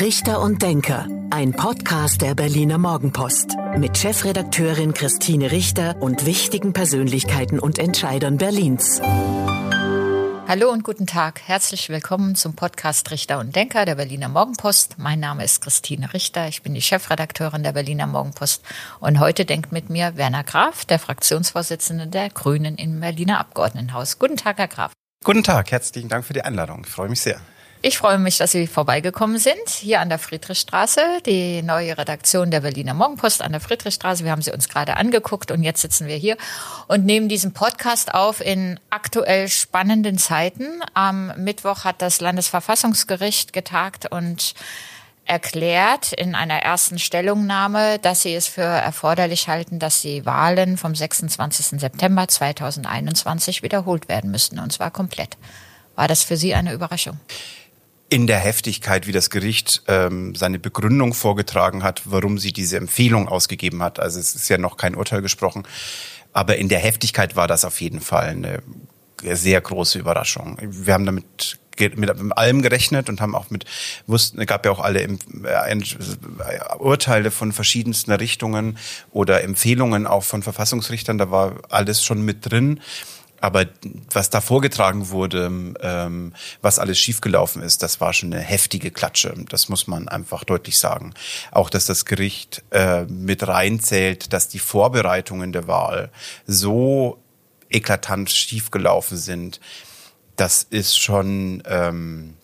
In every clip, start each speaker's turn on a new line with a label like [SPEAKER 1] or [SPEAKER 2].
[SPEAKER 1] Richter und Denker, ein Podcast der Berliner Morgenpost mit Chefredakteurin Christine Richter und wichtigen Persönlichkeiten und Entscheidern Berlins.
[SPEAKER 2] Hallo und guten Tag. Herzlich willkommen zum Podcast Richter und Denker der Berliner Morgenpost. Mein Name ist Christine Richter. Ich bin die Chefredakteurin der Berliner Morgenpost. Und heute denkt mit mir Werner Graf, der Fraktionsvorsitzende der Grünen im Berliner Abgeordnetenhaus. Guten Tag, Herr Graf.
[SPEAKER 3] Guten Tag. Herzlichen Dank für die Einladung. Ich freue mich sehr.
[SPEAKER 2] Ich freue mich, dass Sie vorbeigekommen sind, hier an der Friedrichstraße, die neue Redaktion der Berliner Morgenpost an der Friedrichstraße. Wir haben sie uns gerade angeguckt und jetzt sitzen wir hier und nehmen diesen Podcast auf in aktuell spannenden Zeiten. Am Mittwoch hat das Landesverfassungsgericht getagt und erklärt in einer ersten Stellungnahme, dass sie es für erforderlich halten, dass die Wahlen vom 26. September 2021 wiederholt werden müssten, und zwar komplett. War das für Sie eine Überraschung?
[SPEAKER 3] In der Heftigkeit, wie das Gericht ähm, seine Begründung vorgetragen hat, warum sie diese Empfehlung ausgegeben hat. Also es ist ja noch kein Urteil gesprochen, aber in der Heftigkeit war das auf jeden Fall eine sehr große Überraschung. Wir haben damit mit allem gerechnet und haben auch mit wussten, es gab ja auch alle äh, Urteile von verschiedensten Richtungen oder Empfehlungen auch von Verfassungsrichtern, da war alles schon mit drin. Aber was da vorgetragen wurde, ähm, was alles schiefgelaufen ist, das war schon eine heftige Klatsche. Das muss man einfach deutlich sagen. Auch, dass das Gericht äh, mit reinzählt, dass die Vorbereitungen der Wahl so eklatant schiefgelaufen sind, das ist schon... Ähm,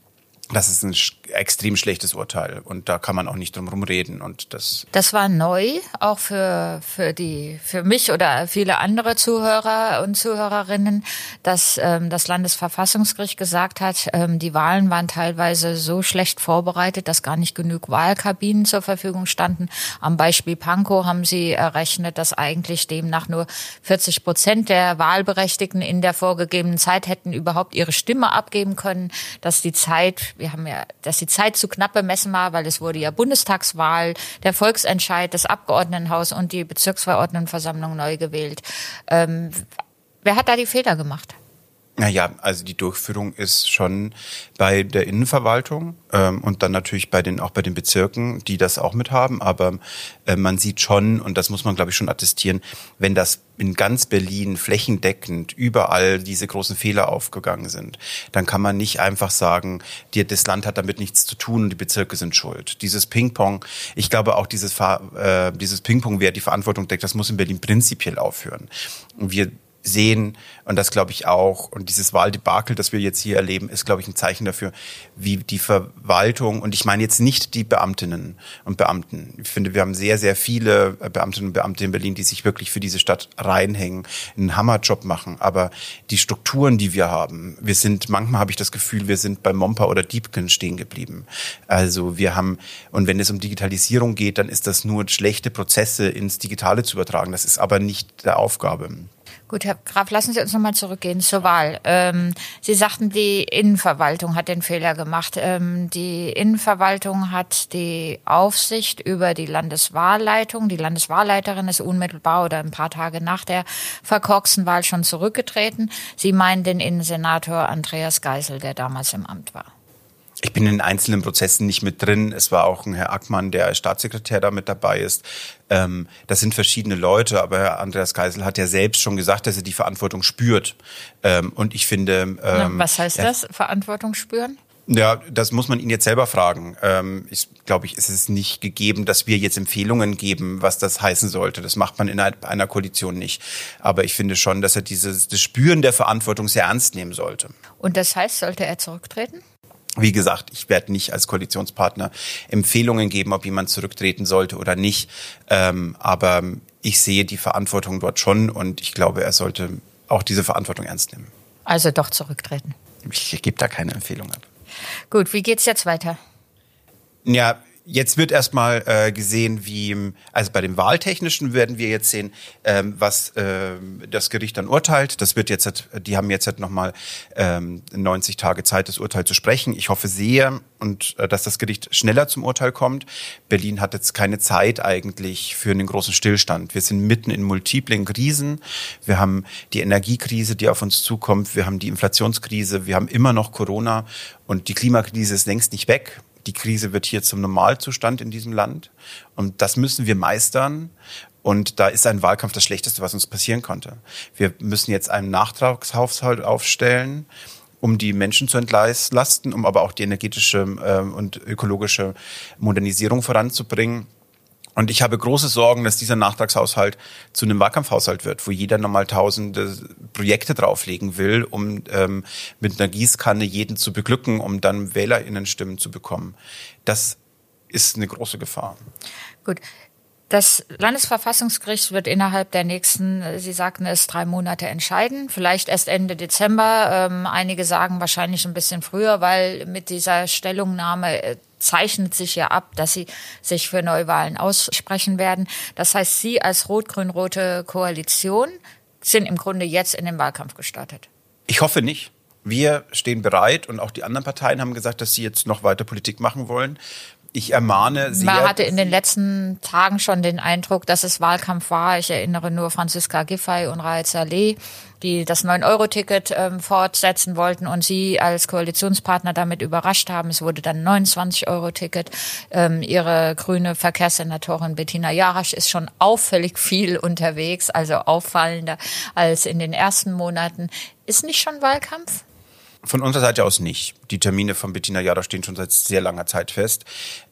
[SPEAKER 3] das ist ein extrem schlechtes Urteil und da kann man auch nicht drum reden und das.
[SPEAKER 2] Das war neu, auch für für die für mich oder viele andere Zuhörer und Zuhörerinnen, dass ähm, das Landesverfassungsgericht gesagt hat, ähm, die Wahlen waren teilweise so schlecht vorbereitet, dass gar nicht genug Wahlkabinen zur Verfügung standen. Am Beispiel Pankow haben sie errechnet, dass eigentlich demnach nur 40 Prozent der Wahlberechtigten in der vorgegebenen Zeit hätten überhaupt ihre Stimme abgeben können, dass die Zeit wir haben ja, dass die Zeit zu knapp bemessen war, weil es wurde ja Bundestagswahl, der Volksentscheid, das Abgeordnetenhaus und die Bezirksverordnetenversammlung neu gewählt. Ähm, wer hat da die Fehler gemacht?
[SPEAKER 3] Naja, also die Durchführung ist schon bei der Innenverwaltung ähm, und dann natürlich bei den auch bei den Bezirken, die das auch mit haben. Aber äh, man sieht schon, und das muss man glaube ich schon attestieren, wenn das in ganz Berlin flächendeckend überall diese großen Fehler aufgegangen sind, dann kann man nicht einfach sagen, die, das Land hat damit nichts zu tun und die Bezirke sind schuld. Dieses Ping-Pong, ich glaube auch dieses, äh, dieses Ping-Pong, wer die Verantwortung deckt, das muss in Berlin prinzipiell aufhören. Wir sehen. Und das glaube ich auch. Und dieses Wahldebakel, das wir jetzt hier erleben, ist, glaube ich, ein Zeichen dafür, wie die Verwaltung, und ich meine jetzt nicht die Beamtinnen und Beamten. Ich finde, wir haben sehr, sehr viele Beamtinnen und Beamte in Berlin, die sich wirklich für diese Stadt reinhängen, einen Hammerjob machen. Aber die Strukturen, die wir haben, wir sind, manchmal habe ich das Gefühl, wir sind bei Mompa oder Diebken stehen geblieben. Also wir haben, und wenn es um Digitalisierung geht, dann ist das nur schlechte Prozesse ins Digitale zu übertragen. Das ist aber nicht der Aufgabe.
[SPEAKER 2] Gut, Herr Graf, lassen Sie uns nochmal zurückgehen zur Wahl. Ähm, Sie sagten, die Innenverwaltung hat den Fehler gemacht. Ähm, die Innenverwaltung hat die Aufsicht über die Landeswahlleitung. Die Landeswahlleiterin ist unmittelbar oder ein paar Tage nach der verkorksten Wahl schon zurückgetreten. Sie meinen den Innensenator Andreas Geisel, der damals im Amt war.
[SPEAKER 3] Ich bin in einzelnen Prozessen nicht mit drin. Es war auch ein Herr Ackmann, der als Staatssekretär da mit dabei ist. Ähm, das sind verschiedene Leute, aber Herr Andreas Geisel hat ja selbst schon gesagt, dass er die Verantwortung spürt. Ähm, und ich finde. Ähm,
[SPEAKER 2] Na, was heißt das? Verantwortung spüren?
[SPEAKER 3] Ja, das muss man ihn jetzt selber fragen. Ähm, ich glaube, ich, ist es nicht gegeben, dass wir jetzt Empfehlungen geben, was das heißen sollte. Das macht man in einer Koalition nicht. Aber ich finde schon, dass er dieses das Spüren der Verantwortung sehr ernst nehmen sollte.
[SPEAKER 2] Und das heißt, sollte er zurücktreten?
[SPEAKER 3] Wie gesagt, ich werde nicht als Koalitionspartner Empfehlungen geben, ob jemand zurücktreten sollte oder nicht. Ähm, aber ich sehe die Verantwortung dort schon und ich glaube, er sollte auch diese Verantwortung ernst nehmen.
[SPEAKER 2] Also doch zurücktreten.
[SPEAKER 3] Ich gebe da keine Empfehlung ab.
[SPEAKER 2] Gut, wie geht's jetzt weiter?
[SPEAKER 3] Ja, Jetzt wird erstmal äh, gesehen, wie, also bei dem Wahltechnischen werden wir jetzt sehen, ähm, was äh, das Gericht dann urteilt. Das wird jetzt, die haben jetzt halt nochmal ähm, 90 Tage Zeit, das Urteil zu sprechen. Ich hoffe sehr, und äh, dass das Gericht schneller zum Urteil kommt. Berlin hat jetzt keine Zeit eigentlich für einen großen Stillstand. Wir sind mitten in multiplen Krisen. Wir haben die Energiekrise, die auf uns zukommt. Wir haben die Inflationskrise. Wir haben immer noch Corona und die Klimakrise ist längst nicht weg Die Krise wird hier zum Normalzustand in diesem Land. Und das müssen wir meistern. Und da ist ein Wahlkampf das Schlechteste, was uns passieren konnte. Wir müssen jetzt einen Nachtragshaushalt aufstellen, um die Menschen zu entlasten, um aber auch die energetische äh, und ökologische Modernisierung voranzubringen. Und ich habe große Sorgen, dass dieser Nachtragshaushalt zu einem Wahlkampfhaushalt wird, wo jeder nochmal tausende Projekte drauflegen will, um ähm, mit einer Gießkanne jeden zu beglücken, um dann WählerInnen-Stimmen zu bekommen. Das ist eine große Gefahr.
[SPEAKER 2] Gut. Das Landesverfassungsgericht wird innerhalb der nächsten, Sie sagten es, drei Monate entscheiden. Vielleicht erst Ende Dezember. Ähm, einige sagen wahrscheinlich ein bisschen früher, weil mit dieser Stellungnahme äh, zeichnet sich ja ab, dass sie sich für Neuwahlen aussprechen werden. Das heißt, Sie als rot-grün-rote Koalition sind im Grunde jetzt in den Wahlkampf gestartet.
[SPEAKER 3] Ich hoffe nicht. Wir stehen bereit und auch die anderen Parteien haben gesagt, dass sie jetzt noch weiter Politik machen wollen ich ermahne
[SPEAKER 2] sehr. Man hatte in den letzten Tagen schon den Eindruck, dass es Wahlkampf war. Ich erinnere nur Franziska Giffey und Raed Saleh, die das 9-Euro-Ticket ähm, fortsetzen wollten und sie als Koalitionspartner damit überrascht haben. Es wurde dann 29-Euro-Ticket. Ähm, ihre grüne Verkehrssenatorin Bettina Jarasch ist schon auffällig viel unterwegs, also auffallender als in den ersten Monaten. Ist nicht schon Wahlkampf?
[SPEAKER 3] Von unserer Seite aus nicht. Die Termine von Bettina Jara stehen schon seit sehr langer Zeit fest.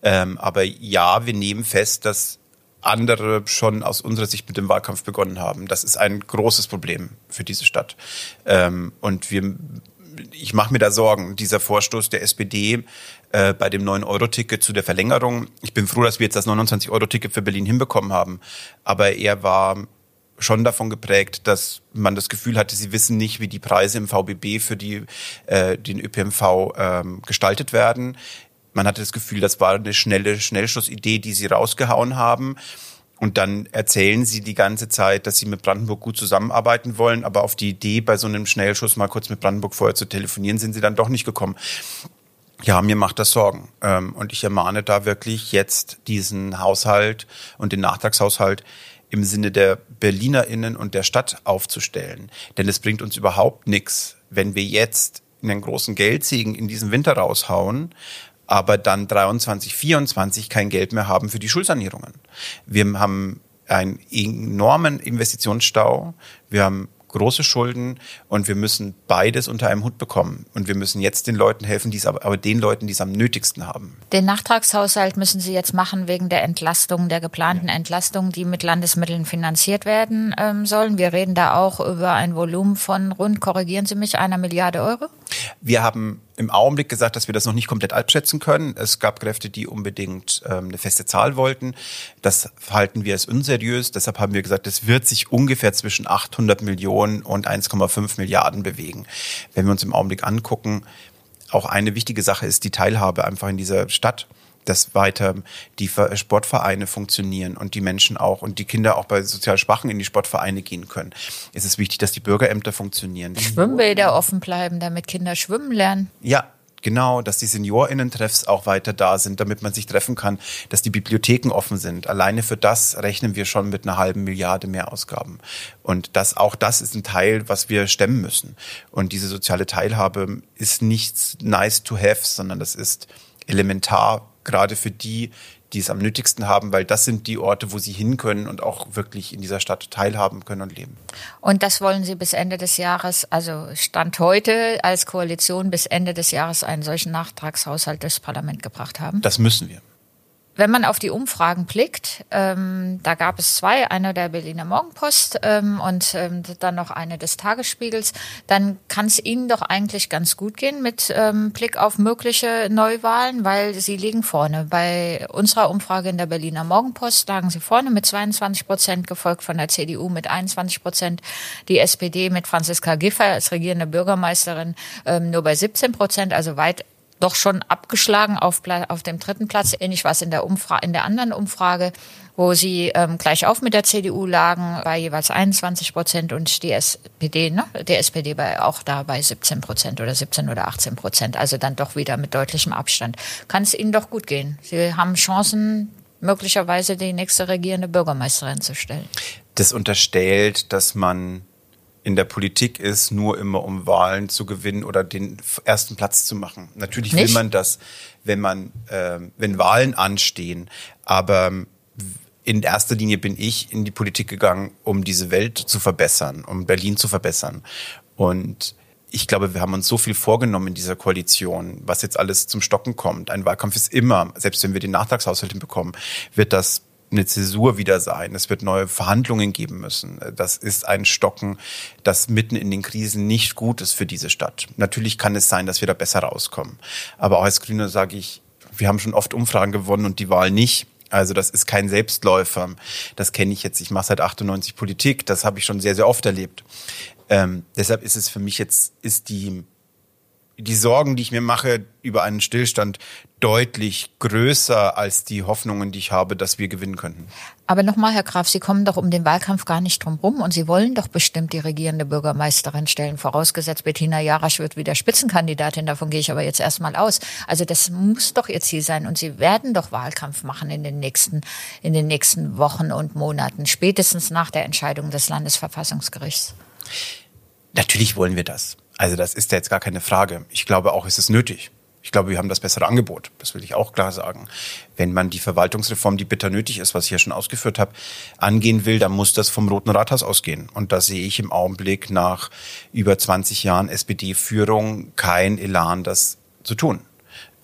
[SPEAKER 3] Ähm, aber ja, wir nehmen fest, dass andere schon aus unserer Sicht mit dem Wahlkampf begonnen haben. Das ist ein großes Problem für diese Stadt. Ähm, und wir, ich mache mir da Sorgen. Dieser Vorstoß der SPD äh, bei dem 9-Euro-Ticket zu der Verlängerung. Ich bin froh, dass wir jetzt das 29-Euro-Ticket für Berlin hinbekommen haben. Aber er war schon davon geprägt, dass man das Gefühl hatte, sie wissen nicht, wie die Preise im VBB für die, äh, den ÖPNV ähm, gestaltet werden. Man hatte das Gefühl, das war eine schnelle Schnellschussidee, die sie rausgehauen haben. Und dann erzählen sie die ganze Zeit, dass sie mit Brandenburg gut zusammenarbeiten wollen, aber auf die Idee, bei so einem Schnellschuss mal kurz mit Brandenburg vorher zu telefonieren, sind sie dann doch nicht gekommen. Ja, mir macht das Sorgen. Ähm, und ich ermahne da wirklich jetzt diesen Haushalt und den Nachtragshaushalt im Sinne der BerlinerInnen und der Stadt aufzustellen. Denn es bringt uns überhaupt nichts, wenn wir jetzt einen großen Geldsegen in diesem Winter raushauen, aber dann 23, 24 kein Geld mehr haben für die Schulsanierungen. Wir haben einen enormen Investitionsstau. Wir haben große Schulden und wir müssen beides unter einem Hut bekommen. Und wir müssen jetzt den Leuten helfen, die es aber, aber den Leuten, die es am nötigsten haben.
[SPEAKER 2] Den Nachtragshaushalt müssen Sie jetzt machen wegen der Entlastung, der geplanten ja. Entlastung, die mit Landesmitteln finanziert werden ähm, sollen. Wir reden da auch über ein Volumen von rund, korrigieren Sie mich, einer Milliarde Euro?
[SPEAKER 3] Wir haben im Augenblick gesagt, dass wir das noch nicht komplett abschätzen können. Es gab Kräfte, die unbedingt ähm, eine feste Zahl wollten. Das halten wir als unseriös. Deshalb haben wir gesagt, es wird sich ungefähr zwischen 800 Millionen und 1,5 Milliarden bewegen. Wenn wir uns im Augenblick angucken, auch eine wichtige Sache ist die Teilhabe einfach in dieser Stadt dass weiter die Sportvereine funktionieren und die Menschen auch und die Kinder auch bei sozial Schwachen in die Sportvereine gehen können. Es ist wichtig, dass die Bürgerämter funktionieren.
[SPEAKER 2] Schwimmbäder offen bleiben, damit Kinder schwimmen lernen.
[SPEAKER 3] Ja, Genau, dass die SeniorInnen-Treffs auch weiter da sind, damit man sich treffen kann, dass die Bibliotheken offen sind. Alleine für das rechnen wir schon mit einer halben Milliarde mehr Ausgaben. Und das, auch das ist ein Teil, was wir stemmen müssen. Und diese soziale Teilhabe ist nichts nice to have, sondern das ist elementar gerade für die, die es am nötigsten haben, weil das sind die Orte, wo sie hin können und auch wirklich in dieser Stadt teilhaben können und leben.
[SPEAKER 2] Und das wollen Sie bis Ende des Jahres, also Stand heute als Koalition bis Ende des Jahres einen solchen Nachtragshaushalt durchs Parlament gebracht haben?
[SPEAKER 3] Das müssen wir.
[SPEAKER 2] Wenn man auf die Umfragen blickt, ähm, da gab es zwei, eine der Berliner Morgenpost ähm, und ähm, dann noch eine des Tagesspiegels, dann kann es Ihnen doch eigentlich ganz gut gehen mit ähm, Blick auf mögliche Neuwahlen, weil Sie liegen vorne. Bei unserer Umfrage in der Berliner Morgenpost lagen Sie vorne mit 22 Prozent, gefolgt von der CDU mit 21 Prozent, die SPD mit Franziska Giffey als regierende Bürgermeisterin ähm, nur bei 17 Prozent, also weit doch schon abgeschlagen auf, auf dem dritten Platz. Ähnlich war es in der, Umfra in der anderen Umfrage, wo sie ähm, gleich auf mit der CDU lagen, bei jeweils 21 Prozent und die SPD, ne? der SPD bei, auch da bei 17 Prozent oder 17 oder 18 Prozent. Also dann doch wieder mit deutlichem Abstand. Kann es Ihnen doch gut gehen. Sie haben Chancen, möglicherweise die nächste regierende Bürgermeisterin zu stellen.
[SPEAKER 3] Das unterstellt, dass man in der Politik ist, nur immer um Wahlen zu gewinnen oder den ersten Platz zu machen. Natürlich Nicht? will man das, wenn man, äh, wenn Wahlen anstehen. Aber in erster Linie bin ich in die Politik gegangen, um diese Welt zu verbessern, um Berlin zu verbessern. Und ich glaube, wir haben uns so viel vorgenommen in dieser Koalition, was jetzt alles zum Stocken kommt. Ein Wahlkampf ist immer, selbst wenn wir den Nachtragshaushalt hinbekommen, wird das eine Zäsur wieder sein. Es wird neue Verhandlungen geben müssen. Das ist ein Stocken, das mitten in den Krisen nicht gut ist für diese Stadt. Natürlich kann es sein, dass wir da besser rauskommen. Aber auch als Grüne sage ich, wir haben schon oft Umfragen gewonnen und die Wahl nicht. Also das ist kein Selbstläufer. Das kenne ich jetzt. Ich mache seit 98 Politik. Das habe ich schon sehr, sehr oft erlebt. Ähm, deshalb ist es für mich jetzt, ist die die Sorgen, die ich mir mache über einen Stillstand, deutlich größer als die Hoffnungen, die ich habe, dass wir gewinnen könnten.
[SPEAKER 2] Aber nochmal, Herr Graf, Sie kommen doch um den Wahlkampf gar nicht drum rum und Sie wollen doch bestimmt die regierende Bürgermeisterin stellen, vorausgesetzt Bettina Jarasch wird wieder Spitzenkandidatin, davon gehe ich aber jetzt erstmal aus. Also das muss doch Ihr Ziel sein und Sie werden doch Wahlkampf machen in den nächsten, in den nächsten Wochen und Monaten, spätestens nach der Entscheidung des Landesverfassungsgerichts.
[SPEAKER 3] Natürlich wollen wir das. Also das ist ja jetzt gar keine Frage. Ich glaube auch, es ist nötig. Ich glaube, wir haben das bessere Angebot. Das will ich auch klar sagen. Wenn man die Verwaltungsreform, die bitter nötig ist, was ich ja schon ausgeführt habe, angehen will, dann muss das vom Roten Rathaus ausgehen. Und da sehe ich im Augenblick nach über 20 Jahren SPD-Führung kein Elan, das zu tun.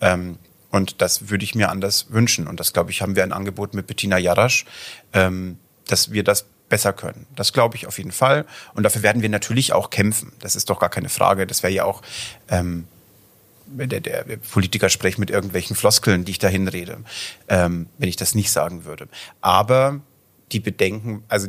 [SPEAKER 3] Ähm, und das würde ich mir anders wünschen. Und das, glaube ich, haben wir ein Angebot mit Bettina Jarasch, ähm, dass wir das besser können. Das glaube ich auf jeden Fall. Und dafür werden wir natürlich auch kämpfen. Das ist doch gar keine Frage. Das wäre ja auch ähm, der, der Politiker spricht mit irgendwelchen Floskeln, die ich dahin rede, ähm, wenn ich das nicht sagen würde. Aber die Bedenken, also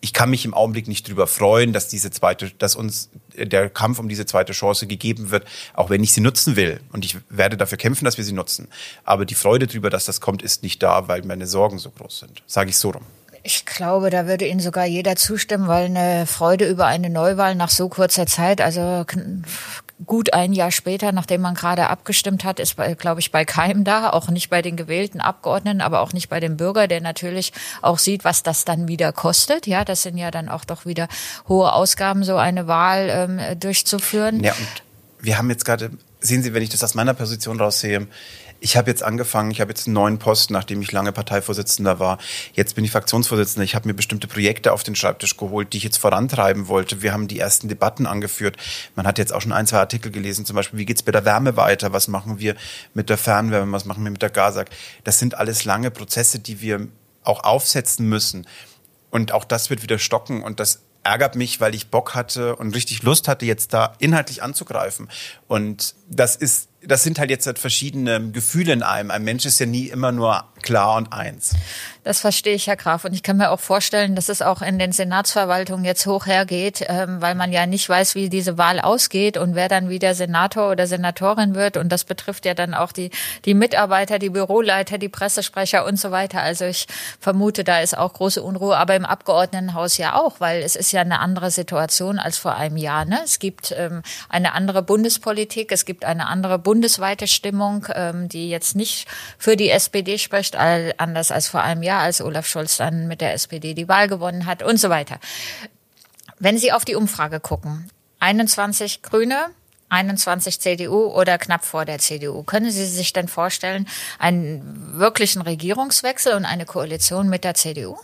[SPEAKER 3] ich kann mich im Augenblick nicht drüber freuen, dass diese zweite, dass uns der Kampf um diese zweite Chance gegeben wird, auch wenn ich sie nutzen will. Und ich werde dafür kämpfen, dass wir sie nutzen. Aber die Freude darüber, dass das kommt, ist nicht da, weil meine Sorgen so groß sind. Sage ich so rum.
[SPEAKER 2] Ich glaube, da würde Ihnen sogar jeder zustimmen, weil eine Freude über eine Neuwahl nach so kurzer Zeit, also gut ein Jahr später, nachdem man gerade abgestimmt hat, ist, glaube ich, bei keinem da, auch nicht bei den gewählten Abgeordneten, aber auch nicht bei dem Bürger, der natürlich auch sieht, was das dann wieder kostet. Ja, das sind ja dann auch doch wieder hohe Ausgaben, so eine Wahl ähm, durchzuführen.
[SPEAKER 3] Ja, und wir haben jetzt gerade, sehen Sie, wenn ich das aus meiner Position raussehe, ich habe jetzt angefangen, ich habe jetzt einen neuen Posten, nachdem ich lange Parteivorsitzender war. Jetzt bin ich Fraktionsvorsitzender. Ich habe mir bestimmte Projekte auf den Schreibtisch geholt, die ich jetzt vorantreiben wollte. Wir haben die ersten Debatten angeführt. Man hat jetzt auch schon ein, zwei Artikel gelesen, zum Beispiel, wie geht's bei der Wärme weiter? Was machen wir mit der Fernwärme? Was machen wir mit der Gasak? Das sind alles lange Prozesse, die wir auch aufsetzen müssen. Und auch das wird wieder stocken und das ärgert mich, weil ich Bock hatte und richtig Lust hatte, jetzt da inhaltlich anzugreifen. Und das ist das sind halt jetzt halt verschiedene Gefühle in einem. Ein Mensch ist ja nie immer nur klar und eins.
[SPEAKER 2] Das verstehe ich, Herr Graf. Und ich kann mir auch vorstellen, dass es auch in den Senatsverwaltungen jetzt hoch hergeht, ähm, weil man ja nicht weiß, wie diese Wahl ausgeht und wer dann wieder Senator oder Senatorin wird. Und das betrifft ja dann auch die, die Mitarbeiter, die Büroleiter, die Pressesprecher und so weiter. Also ich vermute, da ist auch große Unruhe, aber im Abgeordnetenhaus ja auch, weil es ist ja eine andere Situation als vor einem Jahr. Ne? Es gibt ähm, eine andere Bundespolitik, es gibt eine andere bundesweite Stimmung, ähm, die jetzt nicht für die SPD spricht, anders als vor einem Jahr ja, als Olaf Scholz dann mit der SPD die Wahl gewonnen hat und so weiter. Wenn Sie auf die Umfrage gucken, 21 Grüne, 21 CDU oder knapp vor der CDU. Können Sie sich denn vorstellen, einen wirklichen Regierungswechsel und eine Koalition mit der CDU?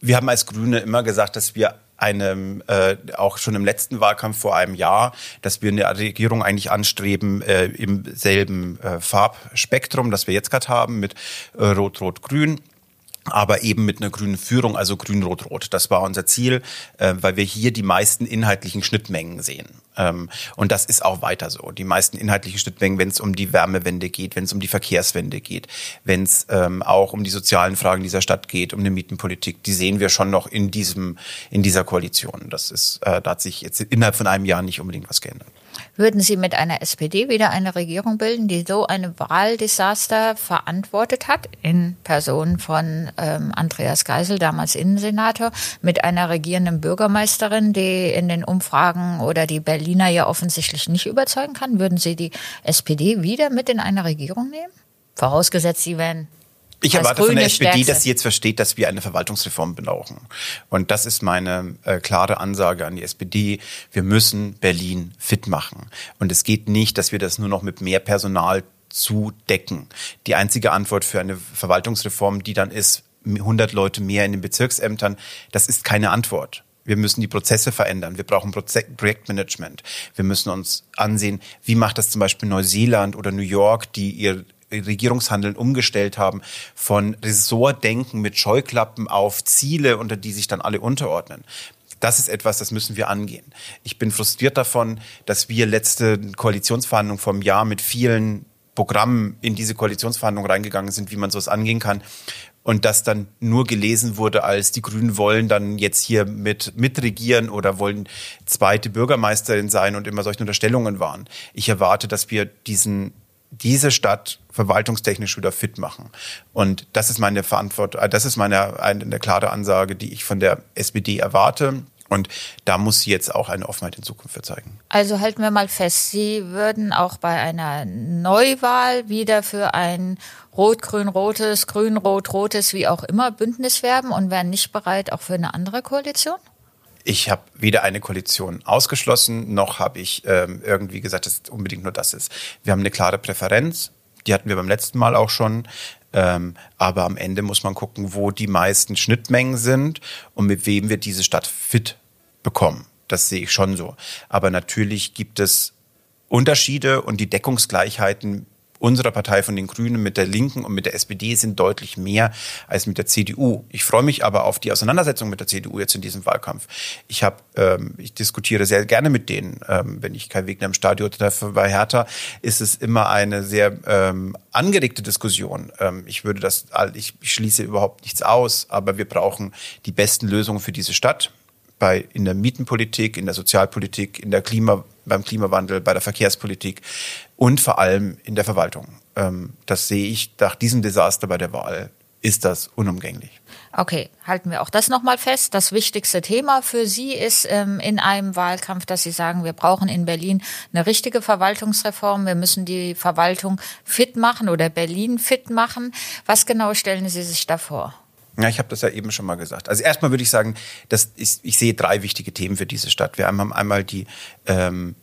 [SPEAKER 3] Wir haben als Grüne immer gesagt, dass wir einem äh, auch schon im letzten Wahlkampf vor einem Jahr, dass wir eine Regierung eigentlich anstreben äh, im selben äh, Farbspektrum, das wir jetzt gerade haben mit äh, Rot-Rot-Grün aber eben mit einer grünen Führung, also grün-rot-rot. Das war unser Ziel, äh, weil wir hier die meisten inhaltlichen Schnittmengen sehen. Ähm, und das ist auch weiter so. Die meisten inhaltlichen Schnittmengen, wenn es um die Wärmewende geht, wenn es um die Verkehrswende geht, wenn es ähm, auch um die sozialen Fragen dieser Stadt geht, um eine Mietenpolitik, die sehen wir schon noch in diesem in dieser Koalition. Das ist, äh, da hat sich jetzt innerhalb von einem Jahr nicht unbedingt was geändert.
[SPEAKER 2] Würden Sie mit einer SPD wieder eine Regierung bilden, die so eine Wahldesaster verantwortet hat, in Person von ähm, Andreas Geisel, damals Innensenator, mit einer regierenden Bürgermeisterin, die in den Umfragen oder die Berliner ja offensichtlich nicht überzeugen kann? Würden Sie die SPD wieder mit in eine Regierung nehmen? Vorausgesetzt, Sie wären
[SPEAKER 3] Ich erwarte von der SPD, Stärkste. dass sie jetzt versteht, dass wir eine Verwaltungsreform brauchen. Und das ist meine äh, klare Ansage an die SPD. Wir müssen Berlin fit machen. Und es geht nicht, dass wir das nur noch mit mehr Personal zudecken. Die einzige Antwort für eine Verwaltungsreform, die dann ist, 100 Leute mehr in den Bezirksämtern, das ist keine Antwort. Wir müssen die Prozesse verändern. Wir brauchen Projektmanagement. Wir müssen uns ansehen, wie macht das zum Beispiel Neuseeland oder New York, die ihr Regierungshandeln umgestellt haben von Ressortdenken mit Scheuklappen auf Ziele, unter die sich dann alle unterordnen. Das ist etwas, das müssen wir angehen. Ich bin frustriert davon, dass wir letzte Koalitionsverhandlungen vom Jahr mit vielen Programmen in diese Koalitionsverhandlungen reingegangen sind, wie man sowas angehen kann. Und das dann nur gelesen wurde, als die Grünen wollen dann jetzt hier mit mitregieren oder wollen zweite Bürgermeisterin sein und immer solche Unterstellungen waren. Ich erwarte, dass wir diesen diese Stadt verwaltungstechnisch wieder fit machen. Und das ist meine Verantwortung, äh, das ist meine eine, klare Ansage, die ich von der SPD erwarte. Und da muss sie jetzt auch eine Offenheit in Zukunft für zeigen.
[SPEAKER 2] Also halten wir mal fest, Sie würden auch bei einer Neuwahl wieder für ein rot-grün-rotes, grün-rot-rotes, wie auch immer Bündnis werben und wären nicht bereit auch für eine andere Koalition?
[SPEAKER 3] Ich habe weder eine Koalition ausgeschlossen, noch habe ich ähm, irgendwie gesagt, dass es unbedingt nur das ist. Wir haben eine klare Präferenz, die hatten wir beim letzten Mal auch schon. Ähm, aber am Ende muss man gucken, wo die meisten Schnittmengen sind und mit wem wir diese Stadt fit bekommen. Das sehe ich schon so. Aber natürlich gibt es Unterschiede und die Deckungsgleichheiten unserer Partei von den Grünen mit der Linken und mit der SPD sind deutlich mehr als mit der CDU. Ich freue mich aber auf die Auseinandersetzung mit der CDU jetzt in diesem Wahlkampf. Ich habe, ähm, ich diskutiere sehr gerne mit denen. Ähm, wenn ich Kai Wegner im Stadion treffe bei Hertha, ist es immer eine sehr ähm, angeregte Diskussion. Ähm, ich würde das, ich schließe überhaupt nichts aus, aber wir brauchen die besten Lösungen für diese Stadt bei, in der Mietenpolitik, in der Sozialpolitik, in der Klima, beim Klimawandel, bei der Verkehrspolitik und vor allem in der Verwaltung. Ähm, das sehe ich nach diesem Desaster bei der Wahl ist das unumgänglich.
[SPEAKER 2] Okay, halten wir auch das nochmal fest. Das wichtigste Thema für Sie ist ähm, in einem Wahlkampf, dass Sie sagen, wir brauchen in Berlin eine richtige Verwaltungsreform. Wir müssen die Verwaltung fit machen oder Berlin fit machen. Was genau stellen Sie sich da vor?
[SPEAKER 3] Ja, ich habe das ja eben schon mal gesagt. Also erstmal würde ich sagen, dass ich, ich sehe drei wichtige Themen für diese Stadt. Wir haben einmal die ähm,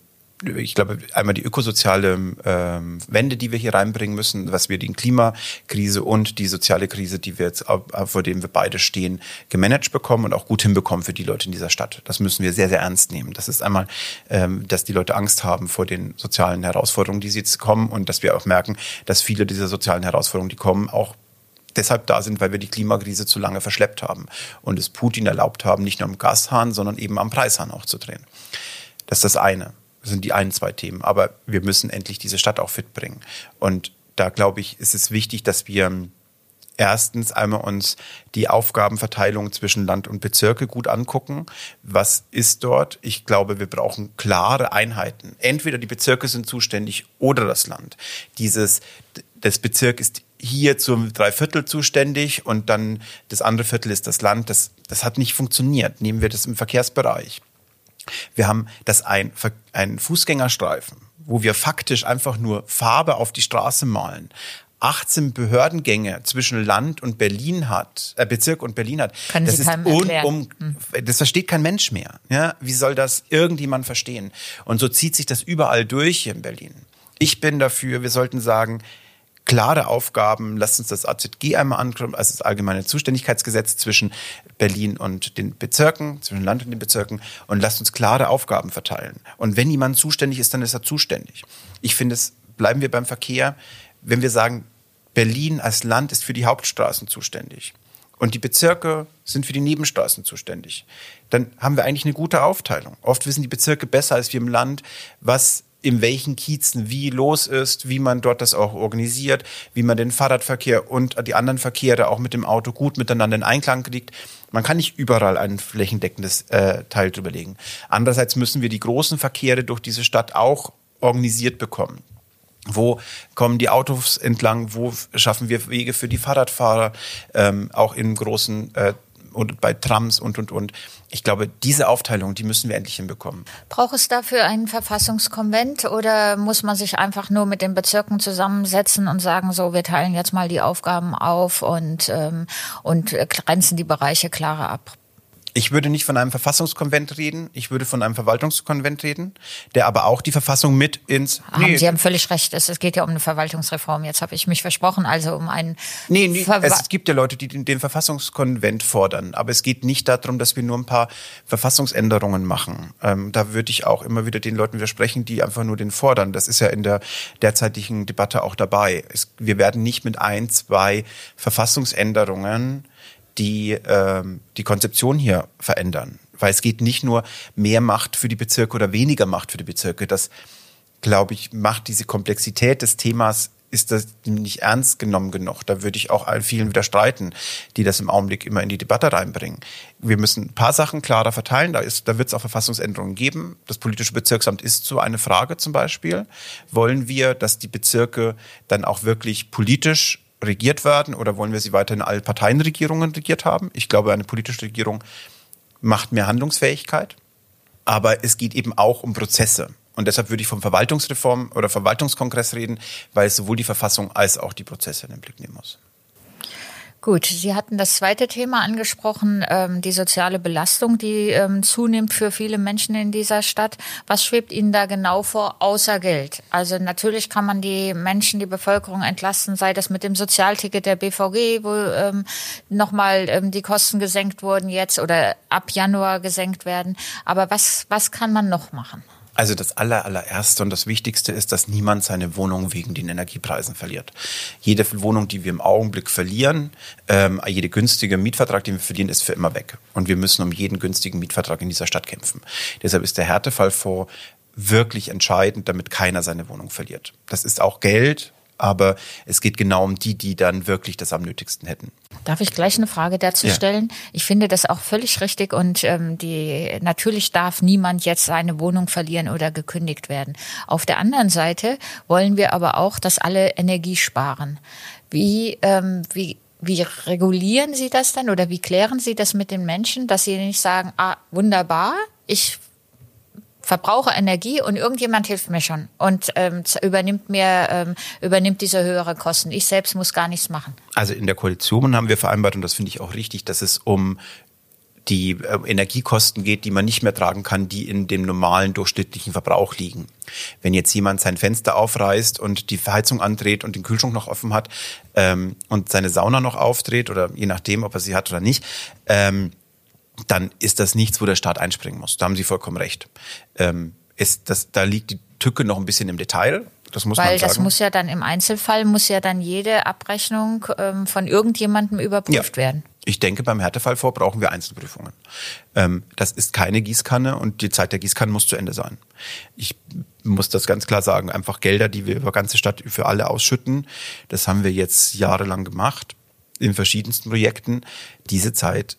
[SPEAKER 3] ich glaube, einmal die ökosoziale ähm, Wende, die wir hier reinbringen müssen, was wir die Klimakrise und die soziale Krise, die wir jetzt, vor dem wir beide stehen, gemanagt bekommen und auch gut hinbekommen für die Leute in dieser Stadt. Das müssen wir sehr, sehr ernst nehmen. Das ist einmal, ähm, dass die Leute Angst haben vor den sozialen Herausforderungen, die sie jetzt kommen und dass wir auch merken, dass viele dieser sozialen Herausforderungen, die kommen, auch deshalb da sind, weil wir die Klimakrise zu lange verschleppt haben und es Putin erlaubt haben, nicht nur am Gashahn, sondern eben am Preishahn auch zu drehen. Das ist das eine. Das sind die ein, zwei Themen. Aber wir müssen endlich diese Stadt auch fit bringen. Und da glaube ich, ist es wichtig, dass wir erstens einmal uns die Aufgabenverteilung zwischen Land und Bezirke gut angucken. Was ist dort? Ich glaube, wir brauchen klare Einheiten. Entweder die Bezirke sind zuständig oder das Land. Dieses, das Bezirk ist hier zum Dreiviertel zuständig und dann das andere Viertel ist das Land. Das, das hat nicht funktioniert. Nehmen wir das im Verkehrsbereich. Wir haben das ein, ein Fußgängerstreifen, wo wir faktisch einfach nur Farbe auf die Straße malen. 18 Behördengänge zwischen Land und Berlin hat, äh, Bezirk und Berlin hat.
[SPEAKER 2] Können das ist un, um,
[SPEAKER 3] hm. das versteht kein Mensch mehr. Ja, wie soll das irgendjemand verstehen? Und so zieht sich das überall durch hier in Berlin. Ich bin dafür, wir sollten sagen, klare Aufgaben. Lasst uns das AZG einmal anschauen, also das allgemeine Zuständigkeitsgesetz zwischen Berlin und den Bezirken, zwischen Land und den Bezirken und lasst uns klare Aufgaben verteilen. Und wenn jemand zuständig ist, dann ist er zuständig. Ich finde es, bleiben wir beim Verkehr, wenn wir sagen, Berlin als Land ist für die Hauptstraßen zuständig und die Bezirke sind für die Nebenstraßen zuständig, dann haben wir eigentlich eine gute Aufteilung. Oft wissen die Bezirke besser als wir im Land, was in welchen Kiezen wie los ist, wie man dort das auch organisiert, wie man den Fahrradverkehr und die anderen Verkehre auch mit dem Auto gut miteinander in Einklang kriegt. Man kann nicht überall ein flächendeckendes äh, Teil drüber legen. Andererseits müssen wir die großen Verkehre durch diese Stadt auch organisiert bekommen. Wo kommen die Autos entlang? Wo schaffen wir Wege für die Fahrradfahrer? Ähm, auch in großen äh, und bei Trams und, und, und. Ich glaube, diese Aufteilung, die müssen wir endlich hinbekommen.
[SPEAKER 2] Braucht es dafür einen Verfassungskonvent oder muss man sich einfach nur mit den Bezirken zusammensetzen und sagen, so, wir teilen jetzt mal die Aufgaben auf und, ähm, und grenzen die Bereiche klarer ab?
[SPEAKER 3] Ich würde nicht von einem Verfassungskonvent reden, ich würde von einem Verwaltungskonvent reden, der aber auch die Verfassung mit ins.
[SPEAKER 2] Haben nee, Sie haben völlig recht, es, es, geht ja um eine Verwaltungsreform. Jetzt habe ich mich versprochen, also um einen.
[SPEAKER 3] Nee, nee es gibt ja Leute, die den, den, Verfassungskonvent fordern, aber es geht nicht darum, dass wir nur ein paar Verfassungsänderungen machen. Ähm, da würde ich auch immer wieder den Leuten widersprechen, die einfach nur den fordern. Das ist ja in der derzeitigen Debatte auch dabei. Es, wir werden nicht mit ein, zwei Verfassungsänderungen die ähm, die Konzeption hier verändern. Weil es geht nicht nur mehr Macht für die Bezirke oder weniger Macht für die Bezirke. Das, glaube ich, macht diese Komplexität des Themas ist das nicht ernst genommen genug. Da würde ich auch vielen widerstreiten, die das im Augenblick immer in die Debatte reinbringen. Wir müssen ein paar Sachen klarer verteilen. Da, ist, da wird es auch Verfassungsänderungen geben. Das politische Bezirksamt ist so eine Frage zum Beispiel. Wollen wir, dass die Bezirke dann auch wirklich politisch regiert werden oder wollen wir sie weiter in allen Parteienregierungen regiert haben? Ich glaube, eine politische Regierung macht mehr Handlungsfähigkeit, aber es geht eben auch um Prozesse. Und deshalb würde ich vom Verwaltungsreform oder Verwaltungskongress reden, weil es sowohl die Verfassung als auch die Prozesse in den Blick nehmen muss.
[SPEAKER 2] Gut, Sie hatten das zweite Thema angesprochen, ähm, die soziale Belastung, die ähm, zunimmt für viele Menschen in dieser Stadt. Was schwebt Ihnen da genau vor, außer Geld? Also natürlich kann man die Menschen, die Bevölkerung entlasten, sei das mit dem Sozialticket der BVG, wo ähm, nochmal ähm, die Kosten gesenkt wurden jetzt oder ab Januar gesenkt werden. Aber was, was kann man noch machen?
[SPEAKER 3] Also das aller, allererste und das Wichtigste ist, dass niemand seine Wohnung wegen den Energiepreisen verliert. Jede Wohnung, die wir im Augenblick verlieren, ähm, jede günstige Mietvertrag, den wir verlieren, ist für immer weg. Und wir müssen um jeden günstigen Mietvertrag in dieser Stadt kämpfen. Deshalb ist der Härtefall vor wirklich entscheidend, damit keiner seine Wohnung verliert. Das ist auch Geld, aber es geht genau um die, die dann wirklich das am nötigsten hätten.
[SPEAKER 2] Darf ich gleich eine Frage dazu stellen? Ja. Ich finde das auch völlig richtig und ähm, die natürlich darf niemand jetzt seine Wohnung verlieren oder gekündigt werden. Auf der anderen Seite wollen wir aber auch, dass alle Energie sparen. Wie ähm, wie wie regulieren Sie das dann oder wie klären Sie das mit den Menschen, dass sie nicht sagen, ah, wunderbar, ich verbrauche Energie und irgendjemand hilft mir schon und ähm, übernimmt mir ähm, übernimmt diese höhere Kosten. Ich selbst muss gar nichts machen.
[SPEAKER 3] Also in der Koalition haben wir vereinbart und das finde ich auch richtig, dass es um die äh, Energiekosten geht, die man nicht mehr tragen kann, die in dem normalen durchschnittlichen Verbrauch liegen. Wenn jetzt jemand sein Fenster aufreißt und die Heizung andreht und den Kühlschrank noch offen hat ähm, und seine Sauna noch aufdreht oder je nachdem, ob er sie hat oder nicht, ähm, dann ist das nichts, wo der Staat einspringen muss. Da haben Sie vollkommen recht. Ähm, ist das, da liegt die Tücke noch ein bisschen im Detail. Das muss
[SPEAKER 2] Weil
[SPEAKER 3] man sagen.
[SPEAKER 2] das muss ja dann im Einzelfall, muss ja dann jede Abrechnung ähm, von irgendjemandem überprüft ja. werden.
[SPEAKER 3] Ich denke, beim Härtefallvor brauchen wir Einzelprüfungen. Ähm, das ist keine Gießkanne und die Zeit der Gießkanne muss zu Ende sein. Ich muss das ganz klar sagen. Einfach Gelder, die wir über ganze Stadt für alle ausschütten, das haben wir jetzt jahrelang gemacht in verschiedensten Projekten. Diese Zeit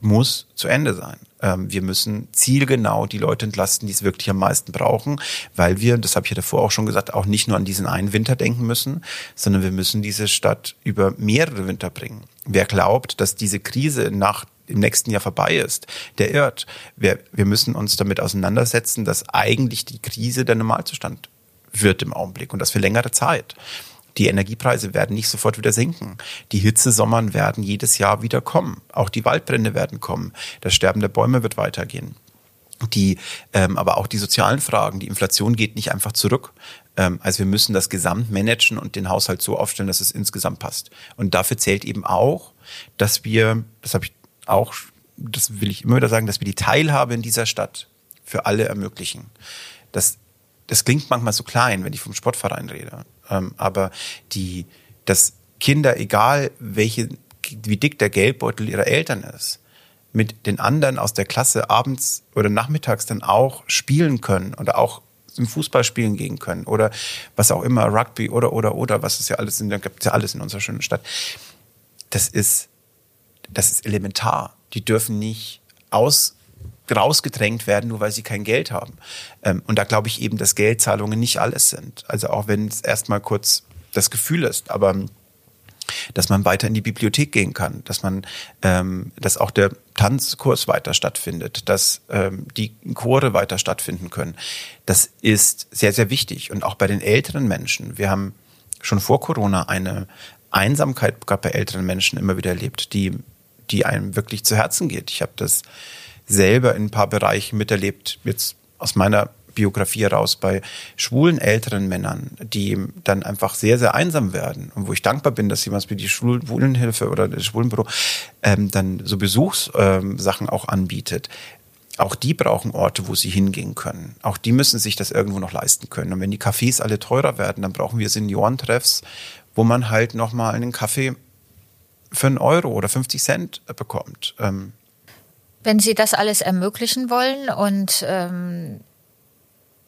[SPEAKER 3] muss zu Ende sein. Ähm, wir müssen zielgenau die Leute entlasten, die es wirklich am meisten brauchen, weil wir, das habe ich ja davor auch schon gesagt, auch nicht nur an diesen einen Winter denken müssen, sondern wir müssen diese Stadt über mehrere Winter bringen. Wer glaubt, dass diese Krise nach im nächsten Jahr vorbei ist, der irrt. Wir, wir müssen uns damit auseinandersetzen, dass eigentlich die Krise der Normalzustand wird im Augenblick und das für längere Zeit. Die Energiepreise werden nicht sofort wieder sinken. Die Hitzesommern werden jedes Jahr wieder kommen. Auch die Waldbrände werden kommen. Das Sterben der Bäume wird weitergehen. Die, ähm, aber auch die sozialen Fragen. Die Inflation geht nicht einfach zurück. Ähm, also wir müssen das Gesamt managen und den Haushalt so aufstellen, dass es insgesamt passt. Und dafür zählt eben auch, dass wir, das habe ich auch, das will ich immer wieder sagen, dass wir die Teilhabe in dieser Stadt für alle ermöglichen. Das, das klingt manchmal so klein, wenn ich vom Sportverein rede. Ähm, aber die, dass Kinder, egal welche, wie dick der Geldbeutel ihrer Eltern ist, mit den anderen aus der Klasse abends oder nachmittags dann auch spielen können oder auch zum Fußball spielen gehen können oder was auch immer, Rugby oder, oder, oder, was es ja alles in, da gibt es ja alles in unserer schönen Stadt. Das ist, das ist elementar. Die dürfen nicht aus, rausgedrängt werden, nur weil sie kein Geld haben. Ähm, und da glaube ich eben, dass Geldzahlungen nicht alles sind. Also auch wenn es erstmal kurz das Gefühl ist, aber dass man weiter in die Bibliothek gehen kann, dass man, ähm, dass auch der Tanzkurs weiter stattfindet, dass ähm, die Chore weiter stattfinden können. Das ist sehr, sehr wichtig. Und auch bei den älteren Menschen. Wir haben schon vor Corona eine Einsamkeit bei älteren Menschen immer wieder erlebt, die, die einem wirklich zu Herzen geht. Ich habe das selber in ein paar Bereichen miterlebt, jetzt aus meiner Biografie heraus bei schwulen älteren Männern, die dann einfach sehr, sehr einsam werden und wo ich dankbar bin, dass jemand wie die Schwulenhilfe oder das Schwulenbüro ähm, dann so Besuchssachen ähm, auch anbietet. Auch die brauchen Orte, wo sie hingehen können. Auch die müssen sich das irgendwo noch leisten können. Und wenn die Cafés alle teurer werden, dann brauchen wir Seniorentreffs, wo man halt nochmal einen Kaffee für einen Euro oder 50 Cent bekommt. Ähm,
[SPEAKER 2] wenn Sie das alles ermöglichen wollen und ähm,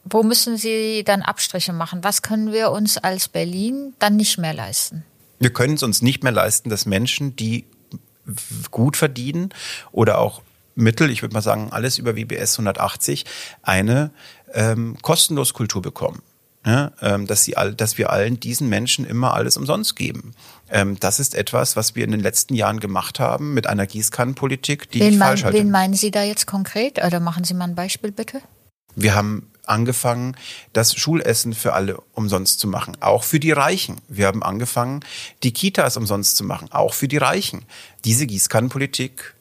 [SPEAKER 2] wo müssen Sie dann Abstriche machen? Was können wir uns als Berlin dann nicht mehr leisten?
[SPEAKER 3] Wir können es uns nicht mehr leisten, dass Menschen, die gut verdienen oder auch Mittel, ich würde mal sagen, alles über WBS 180, eine ähm, kostenlos Kultur bekommen. Ja, ähm, dass, sie all, dass wir allen diesen Menschen immer alles umsonst geben. Ähm, das ist etwas, was wir in den letzten Jahren gemacht haben mit einer Gießkannenpolitik, die wen ich falsch
[SPEAKER 2] halte. Wen meinen Sie da jetzt konkret? Oder machen Sie mal ein Beispiel bitte?
[SPEAKER 3] Wir haben angefangen, das Schulessen für alle umsonst zu machen, auch für die Reichen. Wir haben angefangen, die Kitas umsonst zu machen, auch für die Reichen. Diese Gießkannenpolitik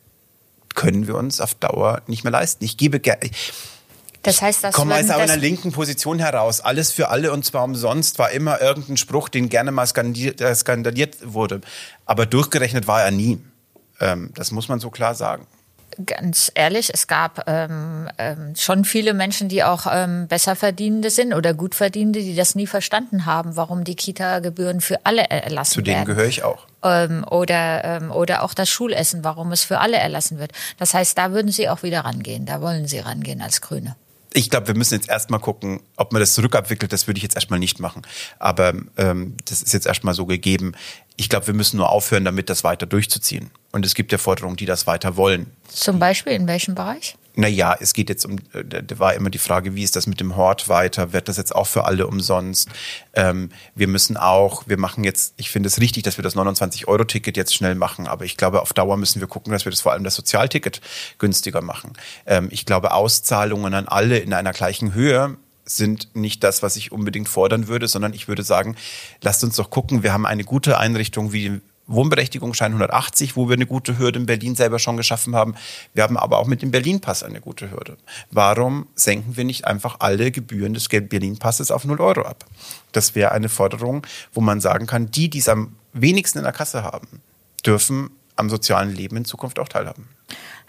[SPEAKER 3] können wir uns auf Dauer nicht mehr leisten. Ich gebe gerne
[SPEAKER 2] das heißt, das
[SPEAKER 3] kommen aus einer linken Position heraus. Alles für alle und zwar umsonst war immer irgendein Spruch, den gerne mal äh, skandaliert wurde. Aber durchgerechnet war er nie. Ähm, das muss man so klar sagen
[SPEAKER 2] ganz ehrlich, es gab ähm, ähm, schon viele Menschen, die auch ähm, besser verdienende sind oder gut verdienende, die das nie verstanden haben, warum die Kita-Gebühren für alle erlassen werden. Zu
[SPEAKER 3] denen gehöre ich auch.
[SPEAKER 2] Ähm, oder, ähm, oder auch das Schulessen, warum es für alle erlassen wird. Das heißt, da würden Sie auch wieder rangehen. Da wollen Sie rangehen als Grüne
[SPEAKER 3] ich glaube, wir müssen jetzt erstmal gucken, ob man das zurückabwickelt. Das würde ich jetzt erstmal nicht machen. Aber ähm, das ist jetzt erstmal so gegeben. Ich glaube, wir müssen nur aufhören, damit das weiter durchzuziehen. Und es gibt ja Forderungen, die das weiter wollen.
[SPEAKER 2] Zum Beispiel in welchem Bereich?
[SPEAKER 3] Naja, es geht jetzt um, äh, da war immer die Frage, wie ist das mit dem Hort weiter? Wird das jetzt auch für alle umsonst? Ähm, wir müssen auch, wir machen jetzt, ich finde es richtig, dass wir das 29-Euro-Ticket jetzt schnell machen, aber ich glaube, auf Dauer müssen wir gucken, dass wir das vor allem das Sozialticket günstiger machen. Ähm, ich glaube, Auszahlungen an alle in einer gleichen Höhe sind nicht das, was ich unbedingt fordern würde, sondern ich würde sagen, lasst uns doch gucken, wir haben eine gute Einrichtung wie Wohnberechtigungsschein 180, wo wir eine gute Hürde in Berlin selber schon geschaffen haben. Wir haben aber auch mit dem Berlin-Pass eine gute Hürde. Warum senken wir nicht einfach alle Gebühren des Berlin-Passes auf 0 Euro ab? Das wäre eine Forderung, wo man sagen kann, die, die es am wenigsten in der Kasse haben, dürfen am sozialen Leben in Zukunft auch teilhaben.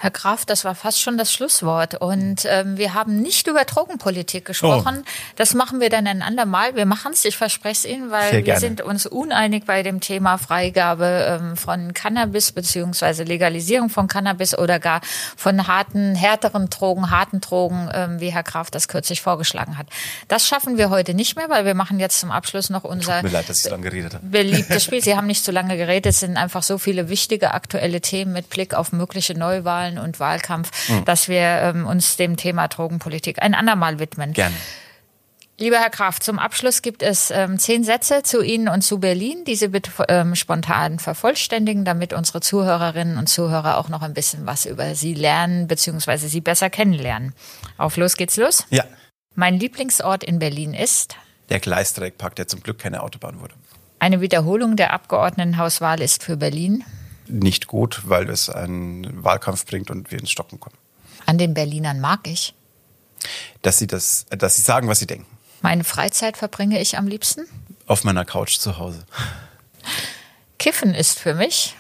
[SPEAKER 2] Herr Graf, das war fast schon das Schlusswort. Und ähm, wir haben nicht über Drogenpolitik gesprochen. Oh. Das machen wir dann ein andermal. Wir machen es, ich verspreche es Ihnen, weil wir sind uns uneinig bei dem Thema Freigabe ähm, von Cannabis beziehungsweise Legalisierung von Cannabis oder gar von harten, härteren Drogen, harten Drogen, ähm, wie Herr Graf das kürzlich vorgeschlagen hat. Das schaffen wir heute nicht mehr, weil wir machen jetzt zum Abschluss noch unser Tut
[SPEAKER 3] mir leid, dass ich so lange geredet habe.
[SPEAKER 2] beliebtes Spiel. Sie haben nicht so lange geredet. Es sind einfach so viele wichtige aktuelle Themen mit Blick auf mögliche Neuwahlen Wahlen und Wahlkampf, mhm. dass wir ähm, uns dem Thema Drogenpolitik ein andermal widmen.
[SPEAKER 3] Gerne.
[SPEAKER 2] Lieber Herr Graf, zum Abschluss gibt es ähm, zehn Sätze zu Ihnen und zu Berlin, die Sie bitte ähm, spontan vervollständigen, damit unsere Zuhörerinnen und Zuhörer auch noch ein bisschen was über Sie lernen bzw. Sie besser kennenlernen. Auf los geht's los?
[SPEAKER 3] Ja.
[SPEAKER 2] Mein Lieblingsort in Berlin ist?
[SPEAKER 3] Der Gleisdreieckpark, der zum Glück keine Autobahn wurde.
[SPEAKER 2] Eine Wiederholung der Abgeordnetenhauswahl ist für Berlin?
[SPEAKER 3] Nicht gut, weil es einen Wahlkampf bringt und wir ins Stocken kommen.
[SPEAKER 2] An den Berlinern mag ich.
[SPEAKER 3] Dass sie das, dass sie sagen, was sie denken.
[SPEAKER 2] Meine Freizeit verbringe ich am liebsten?
[SPEAKER 3] Auf meiner Couch zu Hause.
[SPEAKER 2] Kiffen ist für mich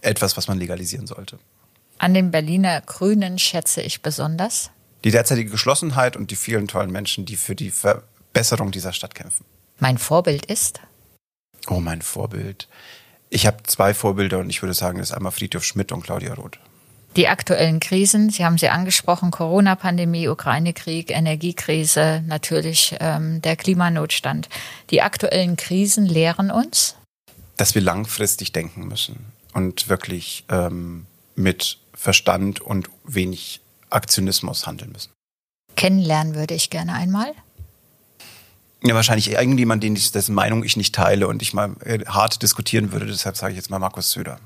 [SPEAKER 3] etwas, was man legalisieren sollte.
[SPEAKER 2] An den Berliner Grünen schätze ich besonders
[SPEAKER 3] die derzeitige Geschlossenheit und die vielen tollen Menschen, die für die Verbesserung dieser Stadt kämpfen.
[SPEAKER 2] Mein Vorbild ist?
[SPEAKER 3] Oh, mein Vorbild. Ich habe zwei Vorbilder und ich würde sagen, das ist einmal Friedhof Schmidt und Claudia Roth.
[SPEAKER 2] Die aktuellen Krisen, Sie haben sie angesprochen, Corona-Pandemie, Ukraine-Krieg, Energiekrise, natürlich ähm, der Klimanotstand. Die aktuellen Krisen lehren uns?
[SPEAKER 3] Dass wir langfristig denken müssen und wirklich ähm, mit Verstand und wenig Aktionismus handeln müssen.
[SPEAKER 2] Kennenlernen würde ich gerne einmal.
[SPEAKER 3] Ja, wahrscheinlich irgendjemand, den ich, dessen Meinung ich nicht teile und ich mal äh, hart diskutieren würde. Deshalb sage ich jetzt mal Markus Söder.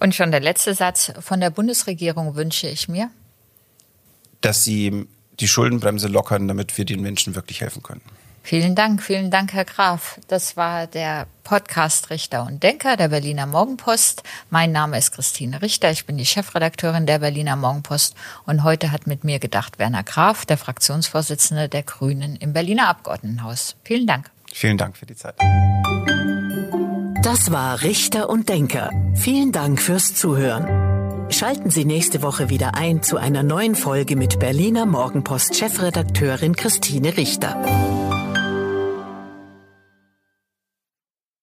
[SPEAKER 2] Und schon der letzte Satz. Von der Bundesregierung wünsche ich mir,
[SPEAKER 3] dass sie die Schuldenbremse lockern, damit wir den Menschen wirklich helfen können.
[SPEAKER 2] Vielen Dank, vielen Dank, Herr Graf. Das war der Podcast Richter und Denker der Berliner Morgenpost. Mein Name ist Christine Richter. Ich bin die Chefredakteurin der Berliner Morgenpost. Und heute hat mit mir gedacht Werner Graf, der Fraktionsvorsitzende der Grünen im Berliner Abgeordnetenhaus. Vielen Dank.
[SPEAKER 3] Vielen Dank für die Zeit.
[SPEAKER 1] Das war Richter und Denker. Vielen Dank fürs Zuhören. Schalten Sie nächste Woche wieder ein zu einer neuen Folge mit Berliner Morgenpost Chefredakteurin Christine Richter.